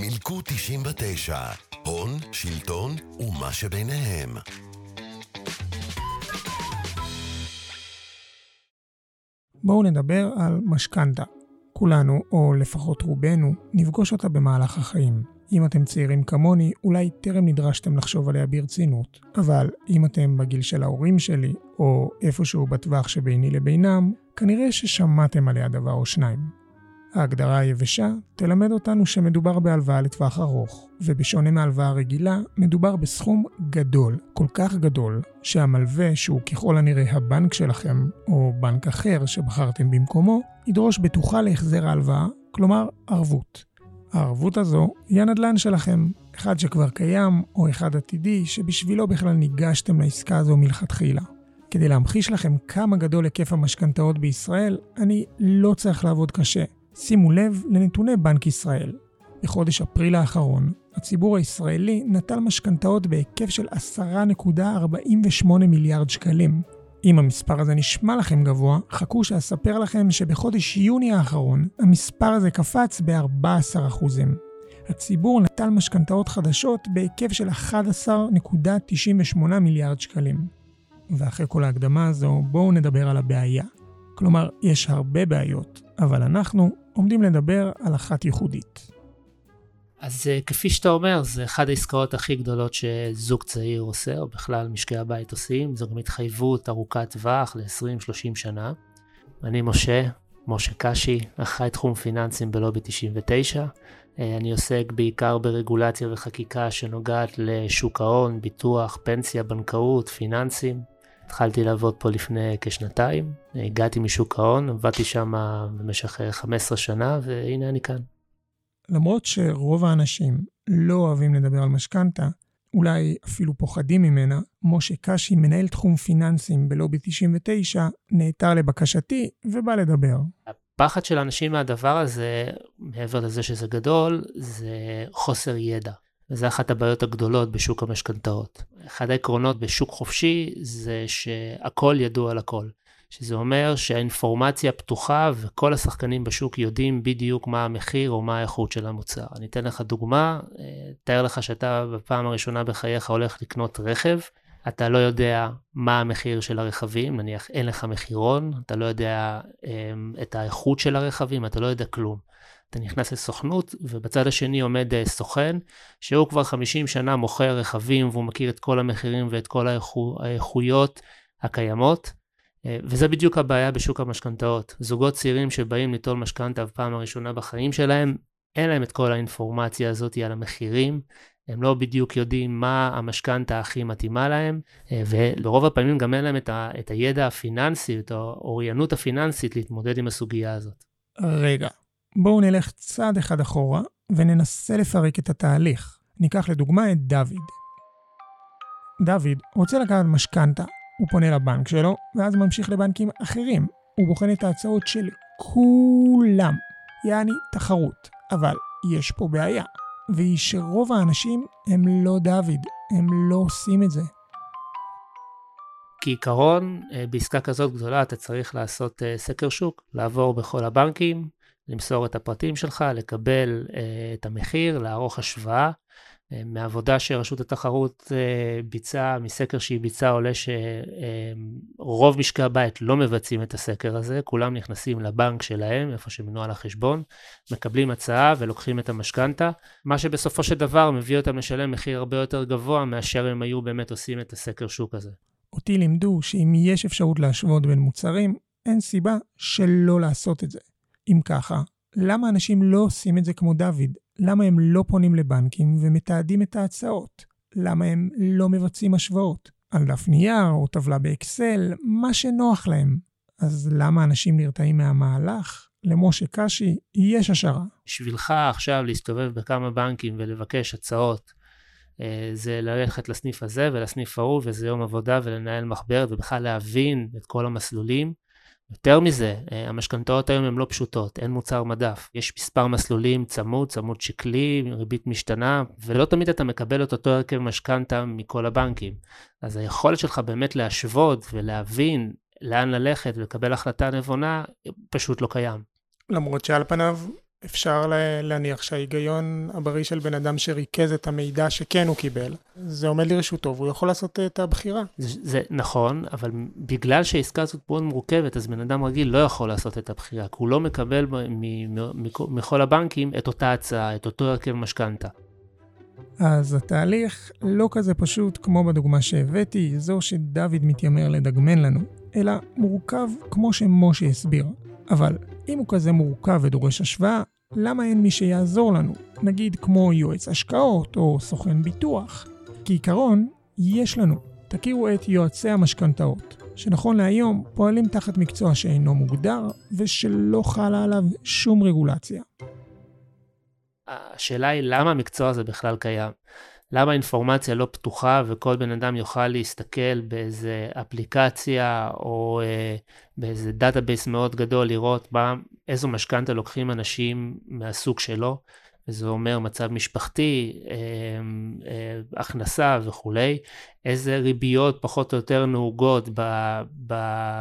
מילקו 99, הון, שלטון ומה שביניהם. בואו נדבר על משכנתה. כולנו, או לפחות רובנו, נפגוש אותה במהלך החיים. אם אתם צעירים כמוני, אולי טרם נדרשתם לחשוב עליה ברצינות. אבל אם אתם בגיל של ההורים שלי, או איפשהו בטווח שביני לבינם, כנראה ששמעתם עליה דבר או שניים. ההגדרה היבשה תלמד אותנו שמדובר בהלוואה לטווח ארוך, ובשונה מהלוואה רגילה, מדובר בסכום גדול, כל כך גדול, שהמלווה, שהוא ככל הנראה הבנק שלכם, או בנק אחר שבחרתם במקומו, ידרוש בטוחה להחזר ההלוואה, כלומר ערבות. הערבות הזו היא הנדל"ן שלכם, אחד שכבר קיים, או אחד עתידי, שבשבילו בכלל ניגשתם לעסקה הזו מלכתחילה. כדי להמחיש לכם כמה גדול היקף המשכנתאות בישראל, אני לא צריך לעבוד קשה. שימו לב לנתוני בנק ישראל. בחודש אפריל האחרון, הציבור הישראלי נטל משכנתאות בהיקף של 10.48 מיליארד שקלים. אם המספר הזה נשמע לכם גבוה, חכו שאספר לכם שבחודש יוני האחרון, המספר הזה קפץ ב-14%. הציבור נטל משכנתאות חדשות בהיקף של 11.98 מיליארד שקלים. ואחרי כל ההקדמה הזו, בואו נדבר על הבעיה. כלומר, יש הרבה בעיות, אבל אנחנו עומדים לדבר על אחת ייחודית. אז אה, כפי שאתה אומר, זה אחת העסקאות הכי גדולות שזוג צעיר עושה, או בכלל משקי הבית עושים. זו גם התחייבות ארוכת טווח ל-20-30 שנה. אני משה, משה קשי, אחראי תחום פיננסים בלובי 99. אה, אני עוסק בעיקר ברגולציה וחקיקה שנוגעת לשוק ההון, ביטוח, פנסיה, בנקאות, פיננסים. התחלתי לעבוד פה לפני כשנתיים, הגעתי משוק ההון, עבדתי שם במשך 15 שנה, והנה אני כאן. למרות שרוב האנשים לא אוהבים לדבר על משכנתה, אולי אפילו פוחדים ממנה, משה קשי, מנהל תחום פיננסים בלובי 99, נעתר לבקשתי ובא לדבר. הפחד של אנשים מהדבר הזה, מעבר לזה שזה גדול, זה חוסר ידע. וזו אחת הבעיות הגדולות בשוק המשכנתאות. אחד העקרונות בשוק חופשי זה שהכל ידוע על הכל. שזה אומר שהאינפורמציה פתוחה וכל השחקנים בשוק יודעים בדיוק מה המחיר או מה האיכות של המוצר. אני אתן לך דוגמה, אה, תאר לך שאתה בפעם הראשונה בחייך הולך לקנות רכב, אתה לא יודע מה המחיר של הרכבים, נניח אין לך מחירון, אתה לא יודע אה, את האיכות של הרכבים, אתה לא יודע כלום. אתה נכנס לסוכנות, ובצד השני עומד אה, סוכן, שהוא כבר 50 שנה מוכר רכבים, והוא מכיר את כל המחירים ואת כל האיכו, האיכויות הקיימות. אה, וזה בדיוק הבעיה בשוק המשכנתאות. זוגות צעירים שבאים ליטול משכנתה בפעם הראשונה בחיים שלהם, אין להם את כל האינפורמציה הזאת על המחירים, הם לא בדיוק יודעים מה המשכנתה הכי מתאימה להם, אה, ולרוב הפעמים גם אין להם את, ה, את הידע הפיננסי, את האוריינות הפיננסית להתמודד עם הסוגיה הזאת. רגע, בואו נלך צעד אחד אחורה וננסה לפרק את התהליך. ניקח לדוגמה את דוד. דוד רוצה לקחת משכנתה, הוא פונה לבנק שלו, ואז ממשיך לבנקים אחרים. הוא בוחן את ההצעות של כולם, יעני תחרות. אבל יש פה בעיה, והיא שרוב האנשים הם לא דוד, הם לא עושים את זה. כעיקרון, אה, בעסקה כזאת גדולה אתה צריך לעשות אה, סקר שוק, לעבור בכל הבנקים, למסור את הפרטים שלך, לקבל uh, את המחיר, לערוך השוואה. Uh, מעבודה שרשות התחרות uh, ביצעה, מסקר שהיא ביצעה עולה שרוב uh, משקי הבית לא מבצעים את הסקר הזה, כולם נכנסים לבנק שלהם, איפה שמנוהל החשבון, מקבלים הצעה ולוקחים את המשכנתה, מה שבסופו של דבר מביא אותם לשלם מחיר הרבה יותר גבוה מאשר הם היו באמת עושים את הסקר שוק הזה. אותי לימדו שאם יש אפשרות להשוות בין מוצרים, אין סיבה שלא לעשות את זה. אם ככה, למה אנשים לא עושים את זה כמו דוד? למה הם לא פונים לבנקים ומתעדים את ההצעות? למה הם לא מבצעים השוואות? על דף נייר או טבלה באקסל, מה שנוח להם. אז למה אנשים נרתעים מהמהלך? למשה קשי יש השערה. בשבילך עכשיו להסתובב בכמה בנקים ולבקש הצעות, אה, זה ללכת לסניף הזה ולסניף ההוא, וזה יום עבודה ולנהל מחברת ובכלל להבין את כל המסלולים. יותר מזה, אה, המשכנתאות היום הן לא פשוטות, אין מוצר מדף. יש מספר מסלולים צמוד, צמוד שקלי, ריבית משתנה, ולא תמיד אתה מקבל את אותו הרכב משכנתה מכל הבנקים. אז היכולת שלך באמת להשוות ולהבין לאן ללכת ולקבל החלטה נבונה, פשוט לא קיים. למרות שעל פניו אפשר להניח שההיגיון הבריא של בן אדם שריכז את המידע שכן הוא קיבל, זה עומד לרשותו והוא יכול לעשות את הבחירה. זה, זה נכון, אבל בגלל שהעסקה הזאת מאוד מורכבת, אז בן אדם רגיל לא יכול לעשות את הבחירה, כי הוא לא מקבל מכל הבנקים את אותה הצעה, את אותו הרכב משכנתה. אז התהליך לא כזה פשוט כמו בדוגמה שהבאתי, זו שדוד מתיימר לדגמן לנו, אלא מורכב כמו שמשה הסביר. אבל אם הוא כזה מורכב ודורש השוואה, למה אין מי שיעזור לנו? נגיד כמו יועץ השקעות או סוכן ביטוח. כעיקרון, יש לנו. תכירו את יועצי המשכנתאות, שנכון להיום פועלים תחת מקצוע שאינו מוגדר ושלא חלה עליו שום רגולציה. השאלה היא למה המקצוע הזה בכלל קיים. למה אינפורמציה לא פתוחה וכל בן אדם יוכל להסתכל באיזה אפליקציה או אה, באיזה database מאוד גדול לראות מה, איזו משכנתה לוקחים אנשים מהסוג שלו, וזה אומר מצב משפחתי, אה, אה, הכנסה וכולי, איזה ריביות פחות או יותר נהוגות ב, ב,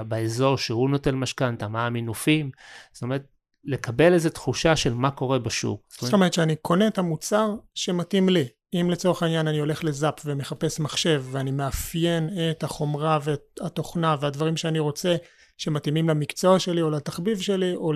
באזור שהוא נוטל משכנתה, מה המינופים, זאת אומרת לקבל איזו תחושה של מה קורה בשוק. זאת אומרת שאני קונה את המוצר שמתאים לי. אם לצורך העניין אני הולך לזאפ ומחפש מחשב ואני מאפיין את החומרה ואת התוכנה והדברים שאני רוצה שמתאימים למקצוע שלי או לתחביב שלי או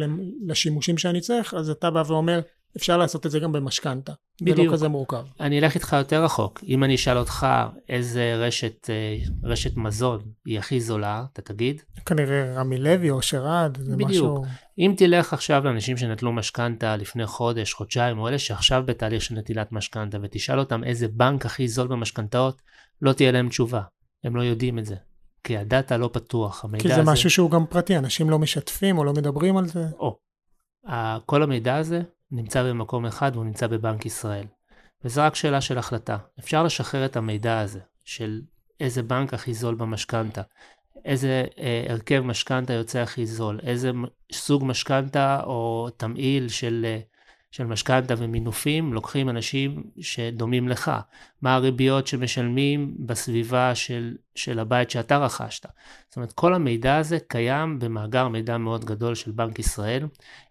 לשימושים שאני צריך, אז אתה בא ואומר, אפשר לעשות את זה גם במשכנתה. בדיוק. זה לא כזה מורכב. אני אלך איתך יותר רחוק. אם אני אשאל אותך איזה רשת, אה, רשת מזון היא הכי זולה, אתה תגיד? כנראה רמי לוי או שרד, זה בדיוק. משהו... בדיוק. אם תלך עכשיו לאנשים שנטלו משכנתה לפני חודש, חודשיים, או אלה שעכשיו בתהליך של נטילת משכנתה, ותשאל אותם איזה בנק הכי זול במשכנתאות, לא תהיה להם תשובה. הם לא יודעים את זה. כי הדאטה לא פתוח, המידע הזה... כי זה משהו שהוא גם פרטי, אנשים לא משתפים או לא מדברים על זה. או. כל המידע הזה נמצא במקום אחד והוא נמצא בבנק ישראל. וזו רק שאלה של החלטה. אפשר לשחרר את המידע הזה של איזה בנק הכי זול במשכנתה, איזה אה, הרכב משכנתה יוצא הכי זול, איזה סוג משכנתה או תמהיל של אה, של משכנתה ומינופים לוקחים אנשים שדומים לך. מה הריביות שמשלמים בסביבה של, של הבית שאתה רכשת. זאת אומרת, כל המידע הזה קיים במאגר מידע מאוד גדול של בנק ישראל.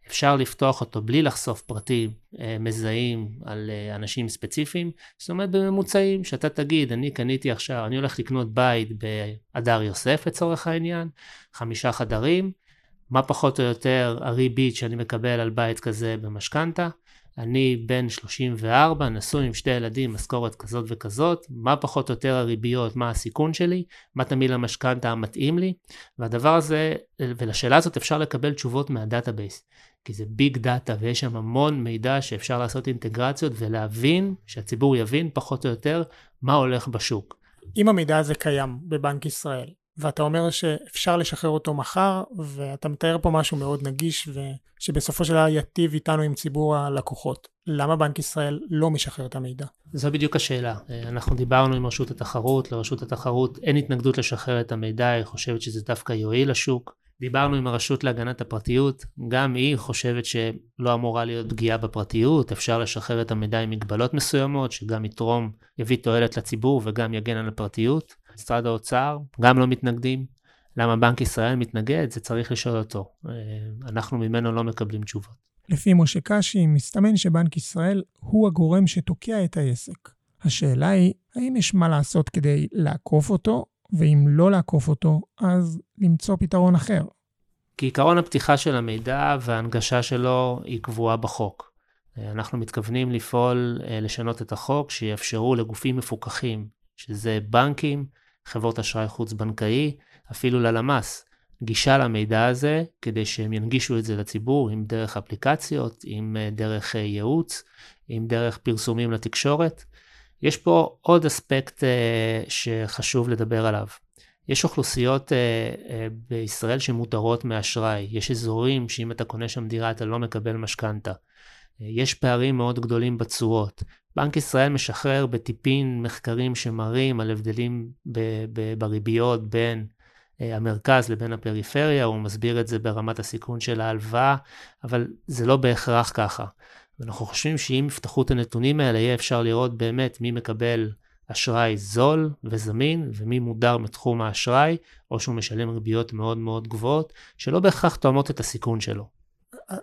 אפשר לפתוח אותו בלי לחשוף פרטים אה, מזהים על אה, אנשים ספציפיים. זאת אומרת, בממוצעים, שאתה תגיד, אני קניתי עכשיו, אני הולך לקנות בית בהדר יוסף לצורך העניין, חמישה חדרים. מה פחות או יותר הריבית שאני מקבל על בית כזה במשכנתה. אני בן 34, נשוי עם שתי ילדים, משכורת כזאת וכזאת, מה פחות או יותר הריביות, מה הסיכון שלי, מה תמהיל המשכנתה המתאים לי, והדבר הזה, ולשאלה הזאת אפשר לקבל תשובות מה database, כי זה big data ויש שם המון מידע שאפשר לעשות אינטגרציות ולהבין, שהציבור יבין פחות או יותר מה הולך בשוק. אם המידע הזה קיים בבנק ישראל, ואתה אומר שאפשר לשחרר אותו מחר, ואתה מתאר פה משהו מאוד נגיש, ושבסופו של דבר ייטיב איתנו עם ציבור הלקוחות. למה בנק ישראל לא משחרר את המידע? זו בדיוק השאלה. אנחנו דיברנו עם רשות התחרות, לרשות התחרות אין התנגדות לשחרר את המידע, היא חושבת שזה דווקא יועיל לשוק. דיברנו עם הרשות להגנת הפרטיות, גם היא חושבת שלא אמורה להיות פגיעה בפרטיות, אפשר לשחרר את המידע עם מגבלות מסוימות, שגם יתרום, יביא תועלת לציבור וגם יגן על הפרטיות. משרד האוצר גם לא מתנגדים. למה בנק ישראל מתנגד? זה צריך לשאול אותו. אה, אנחנו ממנו לא מקבלים תשובות. לפי משה קשי, מסתמן שבנק ישראל הוא הגורם שתוקע את העסק. השאלה היא, האם יש מה לעשות כדי לעקוף אותו, ואם לא לעקוף אותו, אז למצוא פתרון אחר. כי עיקרון הפתיחה של המידע וההנגשה שלו היא קבועה בחוק. אה, אנחנו מתכוונים לפעול אה, לשנות את החוק שיאפשרו לגופים מפוקחים, שזה בנקים, חברות אשראי חוץ-בנקאי, אפילו ללמ"ס, גישה למידע הזה כדי שהם ינגישו את זה לציבור, אם דרך אפליקציות, אם אה, דרך ייעוץ, אם דרך פרסומים לתקשורת. יש פה עוד אספקט uh, שחשוב לדבר עליו. יש אוכלוסיות בישראל שמודרות מאשראי. יש אזורים שאם אתה קונה שם דירה אתה לא מקבל משכנתה. יש פערים מאוד גדולים בתשואות. בנק ישראל משחרר בטיפין מחקרים שמראים על הבדלים ב- ב- בריביות בין uh, המרכז לבין הפריפריה, הוא מסביר את זה ברמת הסיכון של ההלוואה, אבל זה לא בהכרח ככה. ואנחנו חושבים שאם יפתחו את הנתונים האלה, יהיה אפשר לראות באמת מי מקבל אשראי זול וזמין, ומי מודר מתחום האשראי, או שהוא משלם ריביות מאוד מאוד גבוהות, שלא בהכרח תואמות את הסיכון שלו.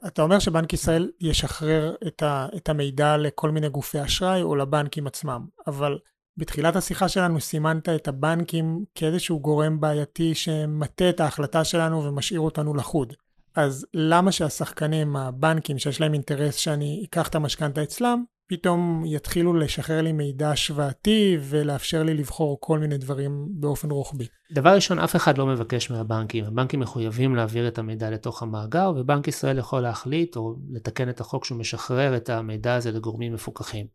אתה אומר שבנק ישראל ישחרר את, ה, את המידע לכל מיני גופי אשראי או לבנקים עצמם, אבל בתחילת השיחה שלנו סימנת את הבנקים כאיזשהו גורם בעייתי שמטה את ההחלטה שלנו ומשאיר אותנו לחוד. אז למה שהשחקנים, הבנקים שיש להם אינטרס שאני אקח את המשכנתה אצלם, פתאום יתחילו לשחרר לי מידע השוואתי ולאפשר לי לבחור כל מיני דברים באופן רוחבי. דבר ראשון, אף אחד לא מבקש מהבנקים. הבנקים מחויבים להעביר את המידע לתוך המאגר, ובנק ישראל יכול להחליט או לתקן את החוק שהוא משחרר את המידע הזה לגורמים מפוקחים.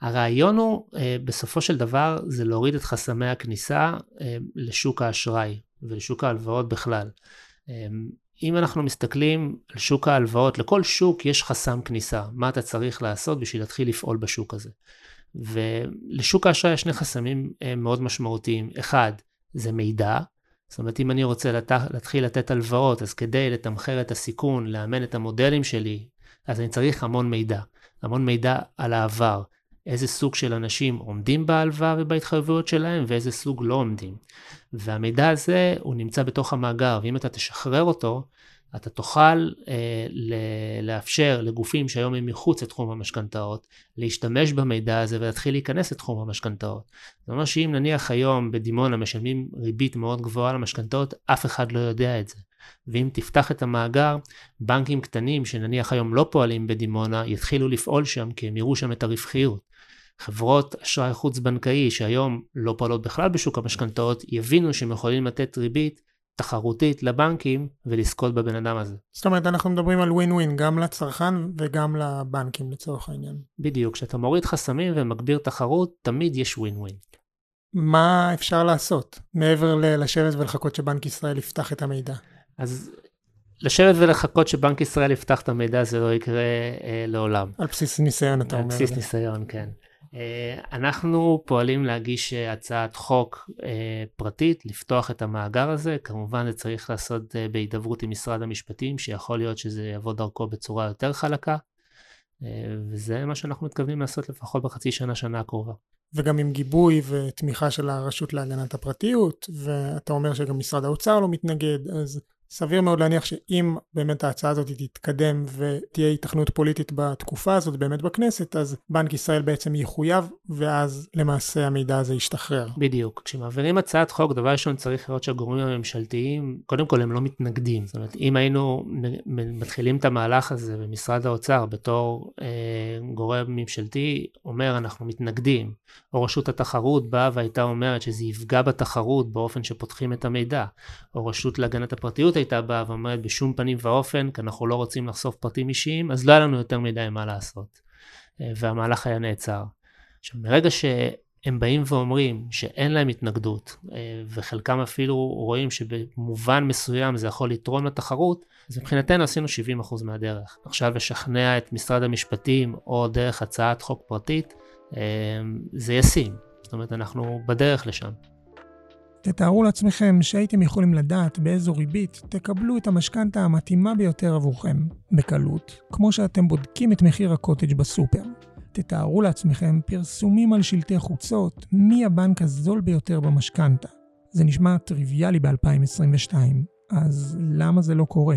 הרעיון הוא, אה, בסופו של דבר, זה להוריד את חסמי הכניסה אה, לשוק האשראי ולשוק ההלוואות בכלל. אם אנחנו מסתכלים על שוק ההלוואות, לכל שוק יש חסם כניסה, מה אתה צריך לעשות בשביל להתחיל לפעול בשוק הזה. ולשוק האשראי יש שני חסמים אה, מאוד משמעותיים. אחד, זה מידע, זאת אומרת, אם אני רוצה לת... להתחיל לתת הלוואות, אז כדי לתמחר את הסיכון, לאמן את המודלים שלי, אז אני צריך המון מידע. המון מידע על העבר. איזה סוג של אנשים עומדים בהלוואה ובהתחייבויות שלהם ואיזה סוג לא עומדים. והמידע הזה הוא נמצא בתוך המאגר, ואם אתה תשחרר אותו, אתה תוכל אה, לאפשר לגופים שהיום הם מחוץ לתחום המשכנתאות, להשתמש במידע הזה ולהתחיל להיכנס לתחום המשכנתאות. זאת אומרת שאם נניח היום בדימונה משלמים ריבית מאוד גבוהה למשכנתאות, אף אחד לא יודע את זה. ואם תפתח את המאגר, בנקים קטנים שנניח היום לא פועלים בדימונה, יתחילו לפעול שם כי הם יראו שם את הרווחיות. חברות אשראי חוץ-בנקאי שהיום לא פועלות בכלל בשוק המשכנתאות, יבינו שהם יכולים לתת ריבית תחרותית לבנקים ולזכות בבן אדם הזה. זאת אומרת, אנחנו מדברים על ווין ווין גם לצרכן וגם לבנקים לצורך העניין. בדיוק, כשאתה מוריד חסמים ומגביר תחרות, תמיד יש ווין ווין. מה אפשר לעשות מעבר לשבת ולחכות שבנק ישראל יפתח את המידע? אז לשבת ולחכות שבנק ישראל יפתח את המידע זה לא יקרה אה, לעולם. על בסיס ניסיון אתה אומר. על בסיס ניסיון, כן. אה, אנחנו פועלים להגיש אה, הצעת חוק אה, פרטית, לפתוח את המאגר הזה, כמובן זה צריך לעשות בהידברות עם משרד המשפטים, שיכול להיות שזה יבוא דרכו בצורה יותר חלקה, וזה מה שאנחנו מתכוונים לעשות לפחות בחצי שנה, שנה הקרובה. וגם עם גיבוי ותמיכה של הרשות להגנת הפרטיות, ואתה אומר שגם משרד האוצר לא מתנגד, אז סביר מאוד להניח שאם באמת ההצעה הזאת תתקדם ותהיה התכנות פוליטית בתקופה הזאת באמת בכנסת, אז בנק ישראל בעצם יחויב, ואז למעשה המידע הזה ישתחרר. בדיוק. כשמעבירים הצעת חוק, דבר ראשון צריך לראות שהגורמים הממשלתיים, קודם כל הם לא מתנגדים. זאת אומרת, אם היינו מתחילים את המהלך הזה במשרד האוצר בתור אה, גורם ממשלתי, אומר אנחנו מתנגדים, או רשות התחרות באה והייתה אומרת שזה יפגע בתחרות באופן שפותחים את המידע, או רשות להגנת הפרטיות הייתה באה ואומרת בשום פנים ואופן, כי אנחנו לא רוצים לחשוף פרטים אישיים, אז לא היה לנו יותר מדי מה לעשות. אה, והמהלך היה נעצר. עכשיו, מרגע שהם באים ואומרים שאין להם התנגדות, אה, וחלקם אפילו רואים שבמובן מסוים זה יכול לתרום לתחרות, אז מבחינתנו עשינו 70% מהדרך. עכשיו לשכנע את משרד המשפטים או דרך הצעת חוק פרטית, אה, זה ישים. זאת אומרת, אנחנו בדרך לשם. תתארו לעצמכם שהייתם יכולים לדעת באיזו ריבית תקבלו את המשכנתה המתאימה ביותר עבורכם, בקלות, כמו שאתם בודקים את מחיר הקוטג' בסופר. תתארו לעצמכם פרסומים על שלטי חוצות, מי הבנק הזול ביותר במשכנתה. זה נשמע טריוויאלי ב-2022, אז למה זה לא קורה?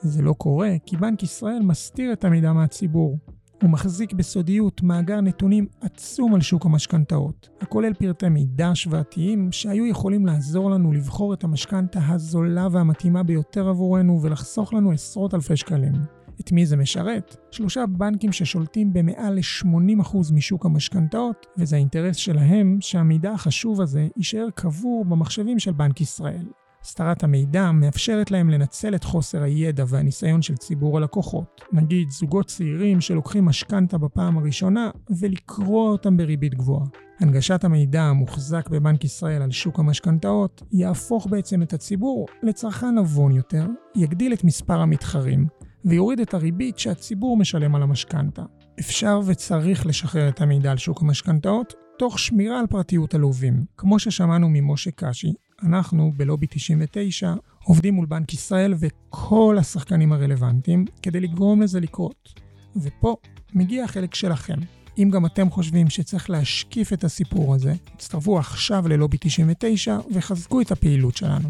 זה לא קורה כי בנק ישראל מסתיר את המידע מהציבור. הוא מחזיק בסודיות מאגר נתונים עצום על שוק המשכנתאות, הכולל פרטי מידע השוואתיים שהיו יכולים לעזור לנו לבחור את המשכנתה הזולה והמתאימה ביותר עבורנו ולחסוך לנו עשרות אלפי שקלים. את מי זה משרת? שלושה בנקים ששולטים במעל ל-80% משוק המשכנתאות, וזה האינטרס שלהם שהמידע החשוב הזה יישאר קבור במחשבים של בנק ישראל. הסתרת המידע מאפשרת להם לנצל את חוסר הידע והניסיון של ציבור הלקוחות, נגיד זוגות צעירים שלוקחים משכנתה בפעם הראשונה ולקרוא אותם בריבית גבוהה. הנגשת המידע המוחזק בבנק ישראל על שוק המשכנתאות יהפוך בעצם את הציבור לצרכן נבון יותר, יגדיל את מספר המתחרים ויוריד את הריבית שהציבור משלם על המשכנתה. אפשר וצריך לשחרר את המידע על שוק המשכנתאות תוך שמירה על פרטיות הלווים. כמו ששמענו ממשה קשי, אנחנו בלובי 99 עובדים מול בנק ישראל וכל השחקנים הרלוונטיים כדי לגרום לזה לקרות. ופה מגיע החלק שלכם. אם גם אתם חושבים שצריך להשקיף את הסיפור הזה, הצטרפו עכשיו ללובי 99 וחזקו את הפעילות שלנו.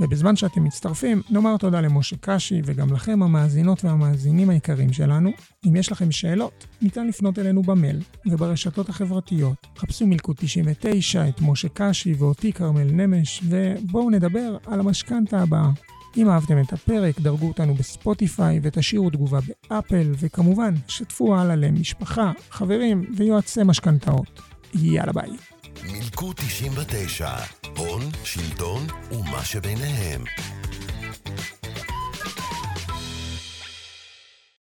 ובזמן שאתם מצטרפים, נאמר תודה למשה קשי וגם לכם המאזינות והמאזינים היקרים שלנו. אם יש לכם שאלות, ניתן לפנות אלינו במייל וברשתות החברתיות. חפשו מלכוד 99, את משה קשי ואותי כרמל נמש, ובואו נדבר על המשכנתה הבאה. אם אהבתם את הפרק, דרגו אותנו בספוטיפיי ותשאירו תגובה באפל, וכמובן, שתפו הלאה למשפחה, חברים ויועצי משכנתאות. יאללה ביי. מילקו 99, הון, שלטון ומה שביניהם.